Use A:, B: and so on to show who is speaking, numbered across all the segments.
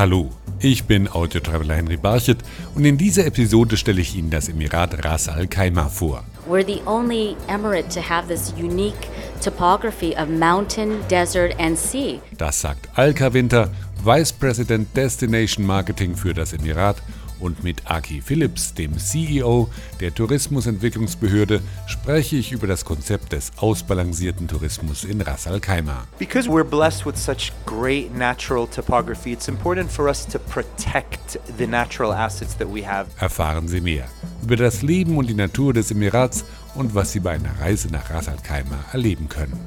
A: Hallo, ich bin Audiotraveler Henry Barchet und in dieser Episode stelle ich Ihnen das Emirat Ras Al Khaimah vor.
B: We're the only emirate to have this unique topography of mountain, desert and sea.
A: Das sagt Alka Winter, Vice President Destination Marketing für das Emirat und mit Aki Phillips, dem CEO der Tourismusentwicklungsbehörde, spreche ich über das Konzept des ausbalancierten Tourismus in Ras Al Khaimah.
C: Because we're blessed with such great natural topography, it's important for us to protect the natural assets that we have.
A: Erfahren Sie mehr über das Leben und die Natur des Emirats und was Sie bei einer Reise nach Ras Al Khaimah erleben können.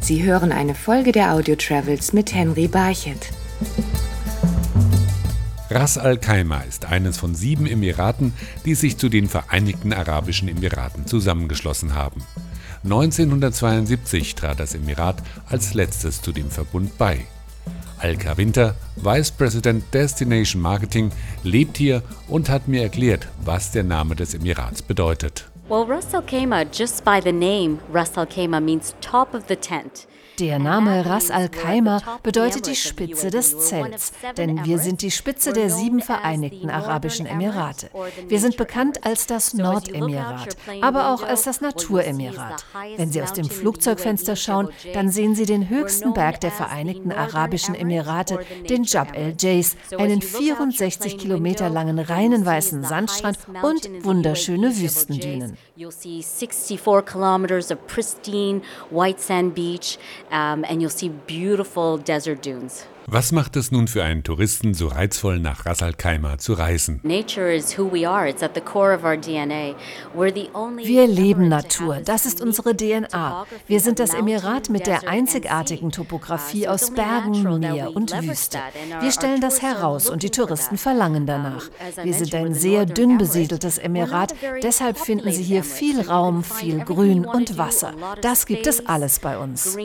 D: Sie hören eine Folge der Audio Travels mit Henry Barchet.
A: Ras Al Khaimah ist eines von sieben Emiraten, die sich zu den Vereinigten Arabischen Emiraten zusammengeschlossen haben. 1972 trat das Emirat als letztes zu dem Verbund bei. Alka Winter, Vice President Destination Marketing, lebt hier und hat mir erklärt, was der Name des Emirats bedeutet.
B: Well, Ras Al Khaimah, just by the name, Ras Al Khaimah means top of the tent.
E: Der Name Ras Al Khaimah bedeutet die Spitze des Zelts, denn wir sind die Spitze der sieben Vereinigten Arabischen Emirate. Wir sind bekannt als das Nordemirat, aber auch als das Naturemirat. Wenn Sie aus dem Flugzeugfenster schauen, dann sehen Sie den höchsten Berg der Vereinigten Arabischen Emirate, den Jab el Jais, einen 64 Kilometer langen reinen weißen Sandstrand und wunderschöne Wüstendünen.
B: You'll see 64 kilometers of pristine white sand beach um, and you'll see beautiful desert dunes.
A: Was macht es nun für einen Touristen so reizvoll, nach Ras Al Khaimah zu reisen?
E: Wir leben Natur, das ist unsere DNA. Wir sind das Emirat mit der einzigartigen Topografie aus Bergen, Meer und Wüste. Wir stellen das heraus und die Touristen verlangen danach. Wir sind ein sehr dünn besiedeltes Emirat, deshalb finden Sie hier viel Raum, viel Grün und Wasser. Das gibt es alles bei uns.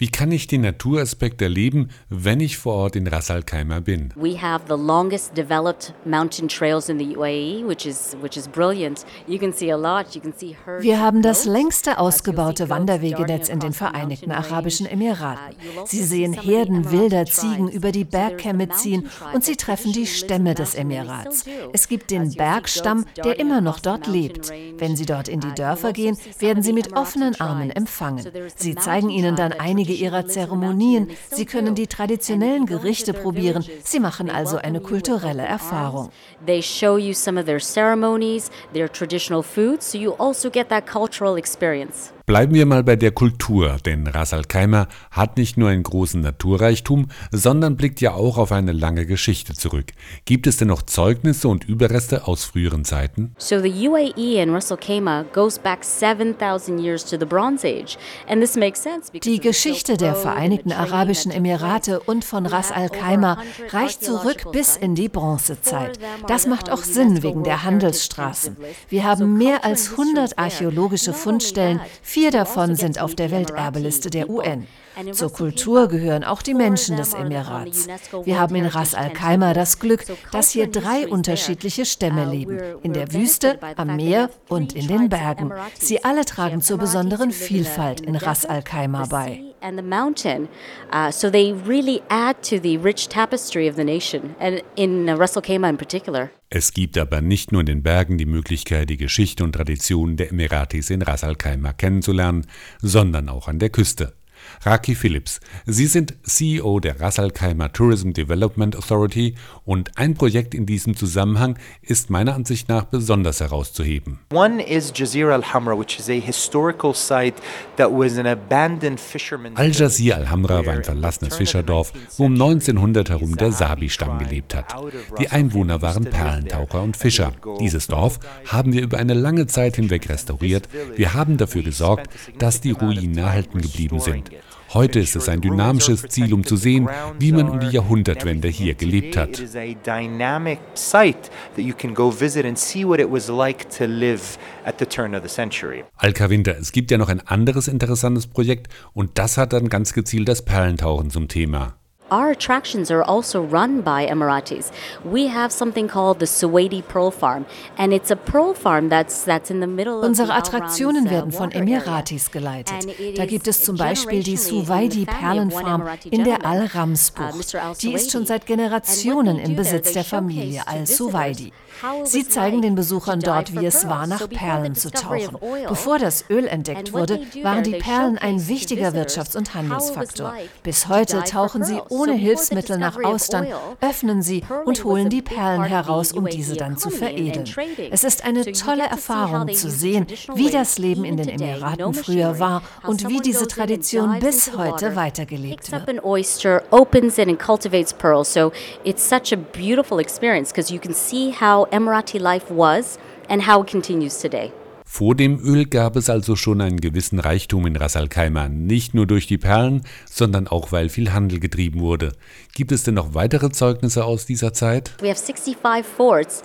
A: Wie kann ich den Naturaspekt erleben, wenn ich vor Ort in Ras Al Khaimah bin?
B: We have the longest developed mountain trails in the UAE, which is which is brilliant. You can see a lot. You can see herds.
E: Wir haben das längste ausgebaute Wanderwegenetz in den Vereinigten Arabischen Emiraten. Sie sehen Herden wilder Ziegen über die Bergkämme ziehen und sie treffen die Stämme des Emirats. Es gibt den Bergstamm, der immer noch dort lebt. Wenn Sie dort in die Dörfer gehen, werden Sie mit offenen Armen empfangen. Sie zeigen Ihnen dann einige einige ihrer Zeremonien. Sie können die traditionellen Gerichte probieren. Sie machen also eine kulturelle Erfahrung.
B: They show you some of their ceremonies, their traditional foods, so you also get that cultural experience.
A: Bleiben wir mal bei der Kultur, denn Ras Al Khaimah hat nicht nur einen großen Naturreichtum, sondern blickt ja auch auf eine lange Geschichte zurück. Gibt es denn noch Zeugnisse und Überreste aus früheren Zeiten?
B: So the UAE in Ras Al Khaimah goes back 7000 years to the Bronze Age and this makes sense
E: Die Geschichte der Vereinigten Arabischen Emirate und von Ras Al Khaimah reicht zurück bis in die Bronzezeit. Das macht auch Sinn wegen der Handelsstraßen. Wir haben mehr als 100 archäologische Fundstellen, Vier davon sind auf der Welterbeliste der UN. Zur Kultur gehören auch die Menschen des Emirats. Wir haben in Ras Al Khaimah das Glück, dass hier drei unterschiedliche Stämme leben. In der Wüste, am Meer und in den Bergen. Sie alle tragen zur besonderen Vielfalt in Ras Al Khaimah bei.
B: And the mountain. Uh, so they really add to the rich tapestry of the nation, and in uh, Russell Khaimah in particular.
A: Es gibt aber nicht nur in den Bergen die Möglichkeit, die Geschichte und Traditionen der Emiratis in Ras Al Khaimah kennenzulernen, sondern auch an der Küste. Raki Phillips. Sie sind CEO der Ras Al Khaimah Tourism Development Authority und ein Projekt in diesem Zusammenhang ist meiner Ansicht nach besonders herauszuheben.
C: One is Jazira al-Hamra, which is a historical site that was an abandoned fisherman's
A: Al war ein verlassenes Fischerdorf, wo um 1900 herum der Sabi-Stamm gelebt hat. Die Einwohner waren Perlentaucher und Fischer. Dieses Dorf haben wir über eine lange Zeit hinweg restauriert. Wir haben dafür gesorgt, dass die Ruinen erhalten geblieben sind. Heute ist es ein dynamisches Ziel, um zu sehen, wie man um die Jahrhundertwende hier gelebt hat. Alka Winter, es gibt ja noch ein anderes interessantes Projekt und das hat dann ganz gezielt das Perlentauchen zum Thema.
B: Our attractions are also run by Emiratis. We have something called the Suwaidi Pearl Farm, and it's a pearl farm that's that's in the middle
E: Unsere Attraktionen werden von Emiratis geleitet. Da gibt es zum Beispiel die Suwaidi Perlenfarm in der Al-Rams-Bucht. Uh, die ist schon seit Generationen im Besitz der Familie Al-Suwaidi. Sie zeigen den Besuchern dort, wie es war, nach Perlen zu tauchen. Bevor das Öl entdeckt wurde, waren die Perlen ein wichtiger Wirtschafts- und Handelsfaktor. Bis heute tauchen sie ohne Hilfsmittel nach Austern, öffnen sie und holen die Perlen heraus, um diese dann zu veredeln. Es ist eine tolle Erfahrung zu sehen, wie das Leben in den Emiraten früher war und wie diese Tradition bis heute weitergelebt wird.
B: It's such a beautiful experience because you can see how Emirati life was and how it continues today.
A: Vor dem Öl gab es also schon einen gewissen Reichtum in Ras Al Khaimah, nicht nur durch die Perlen, sondern auch weil viel Handel getrieben wurde. Gibt es denn noch weitere Zeugnisse aus dieser Zeit?
B: We have 65 forts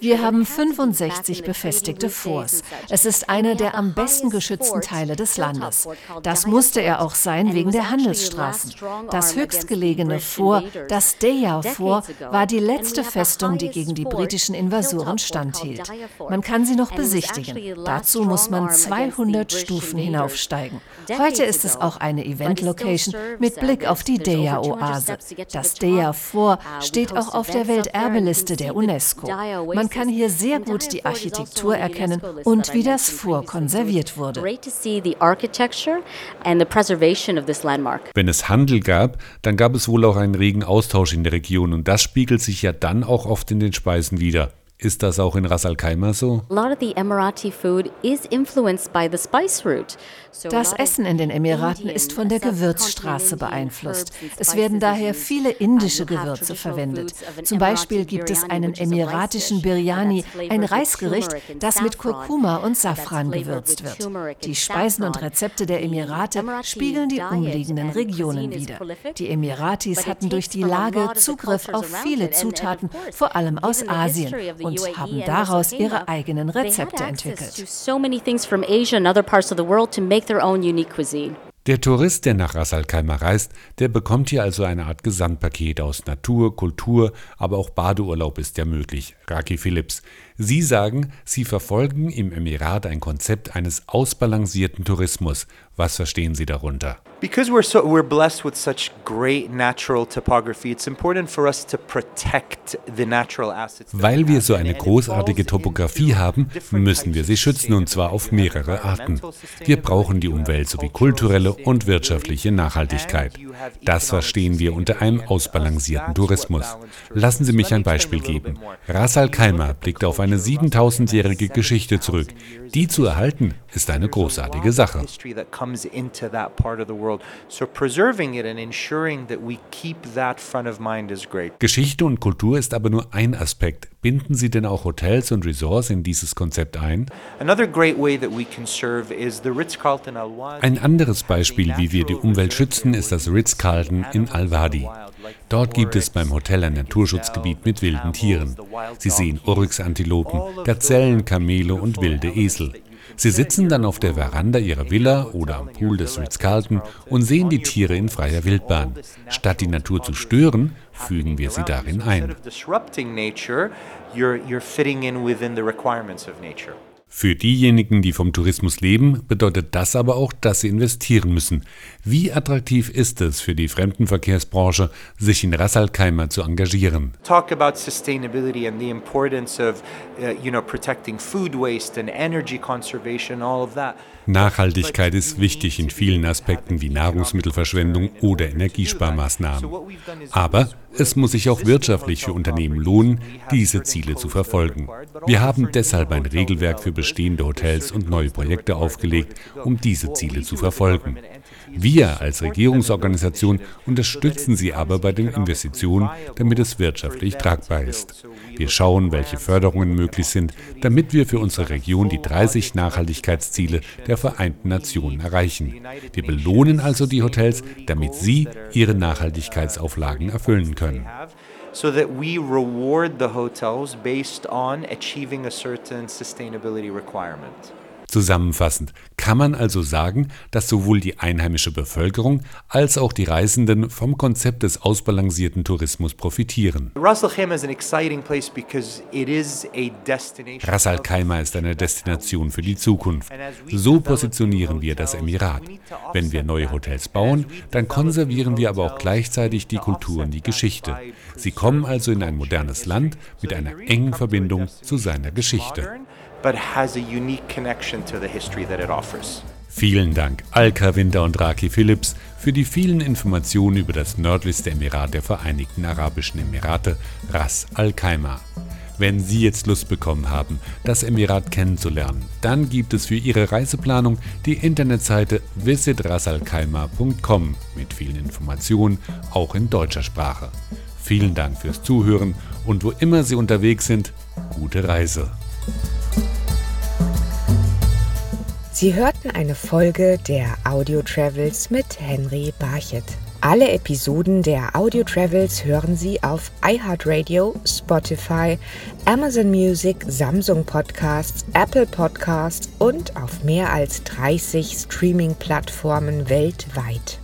E: wir haben 65 befestigte Forts. Es ist einer der am besten geschützten Teile des Landes. Das musste er auch sein wegen der Handelsstraßen. Das höchstgelegene Fort, das Deya Fort, war die letzte Festung, die gegen die britischen Invasoren standhielt. Man kann sie noch besichtigen. Dazu muss man 200 Stufen hinaufsteigen. Heute ist es auch eine Event-Location mit Blick auf die Deya-Oase. Das Deya Fort steht auch auf der Welterbeliste der UNESCO. Man kann hier sehr gut die Architektur erkennen und wie das Fort konserviert wurde.
A: Wenn es Handel gab, dann gab es wohl auch einen regen Austausch in der Region und das spiegelt sich ja dann auch oft in den Speisen wider. Ist das auch in Ras Al Khaimah so?
E: Das Essen in den Emiraten ist von der Gewürzstraße beeinflusst. Es werden daher viele indische Gewürze verwendet. Zum Beispiel gibt es einen emiratischen Biryani, ein Reisgericht, das mit Kurkuma und Safran gewürzt wird. Die Speisen und Rezepte der Emirate spiegeln die umliegenden Regionen wider. Die Emiratis hatten durch die Lage Zugriff auf viele Zutaten, vor allem aus Asien und haben daraus ihre eigenen Rezepte entwickelt.
A: Der Tourist, der nach Ras Al Khaimah reist, der bekommt hier also eine Art Gesamtpaket aus Natur, Kultur, aber auch Badeurlaub ist ja möglich. Raki Phillips. Sie sagen, Sie verfolgen im Emirat ein Konzept eines ausbalancierten Tourismus. Was verstehen Sie darunter?
C: Because we're so we're blessed with such great natural topography, it's important for us to protect the natural assets.
A: Weil wir so eine großartige Topografie haben, müssen wir sie schützen und zwar auf mehrere Arten. Wir brauchen die Umwelt sowie kulturelle und wirtschaftliche Nachhaltigkeit. Das verstehen wir unter einem ausbalancierten Tourismus. Lassen Sie mich ein Beispiel geben. Ras Al Khaimah blickt auf eine 7000-jährige Geschichte zurück. Die zu erhalten, ist eine großartige Sache. Geschichte und Kultur ist aber nur ein Aspekt. Binden Sie denn auch Hotels und Resorts in dieses Konzept ein? Ein anderes Beispiel, wie wir die Umwelt schützen, ist das Ritz-Carlton in Al-Wadi. Dort gibt es beim Hotel ein Naturschutzgebiet mit wilden Tieren. Sie sehen Oryx-Antilopen, Gazellen, Kamele und wilde Esel. Sie sitzen dann auf der Veranda ihrer Villa oder am Pool des Ritz-Carlton und sehen die Tiere in freier Wildbahn. Statt die Natur zu stören, fügen wir sie darin ein. Für diejenigen, die vom Tourismus leben, bedeutet das aber auch, dass sie investieren müssen. Wie attraktiv ist es für die Fremdenverkehrsbranche, sich in Ras Al Khaimah zu engagieren?
C: Talk about sustainability and the importance of, uh, you know, protecting food waste and energy conservation, all of that.
A: Nachhaltigkeit ist wichtig in vielen Aspekten wie Nahrungsmittelverschwendung oder Energiesparmaßnahmen. Aber es muss sich auch wirtschaftlich für Unternehmen lohnen, diese Ziele zu verfolgen. Wir haben deshalb ein Regelwerk für bestehende Hotels und neue Projekte aufgelegt, um diese Ziele zu verfolgen. Wir als Regierungsorganisation unterstützen sie aber bei den Investitionen, damit es wirtschaftlich tragbar ist. Wir schauen, welche Förderungen möglich sind, damit wir für unsere Region die 30 Nachhaltigkeitsziele der Vereinten Nationen erreichen. Wir belohnen also die Hotels, damit sie ihre Nachhaltigkeitsauflagen erfüllen können.
C: So that we reward the hotels based on achieving a certain sustainability requirement.
A: Zusammenfassend kann man also sagen, dass sowohl die einheimische Bevölkerung als auch die Reisenden vom Konzept des ausbalancierten Tourismus profitieren. Ras Al Khaimah ist eine Destination für die Zukunft. So positionieren wir das Emirat. Wenn wir neue Hotels bauen, dann konservieren wir aber auch gleichzeitig die Kultur und die Geschichte. Sie kommen also in ein modernes Land mit einer engen Verbindung zu seiner Geschichte but has a unique connection to the history that it offers. Vielen Dank, Alka Winter und Raki Phillips, für die vielen Informationen über das nördlichste Emirat der Vereinigten Arabischen Emirate, Ras Al Khaimah. Wenn Sie jetzt Lust bekommen haben, das Emirat kennenzulernen, dann gibt es für Ihre Reiseplanung die Internetseite visitrasalkhaimah.com mit vielen Informationen, auch in deutscher Sprache. Vielen Dank fürs Zuhören und wo immer Sie unterwegs sind, gute Reise.
D: Sie hörten eine Folge der Audio Travels mit Henry Barchet. Alle Episoden der Audio Travels hören Sie auf iHeartRadio, Spotify, Amazon Music, Samsung Podcasts, Apple Podcasts und auf mehr als 30 Streaming-Plattformen weltweit.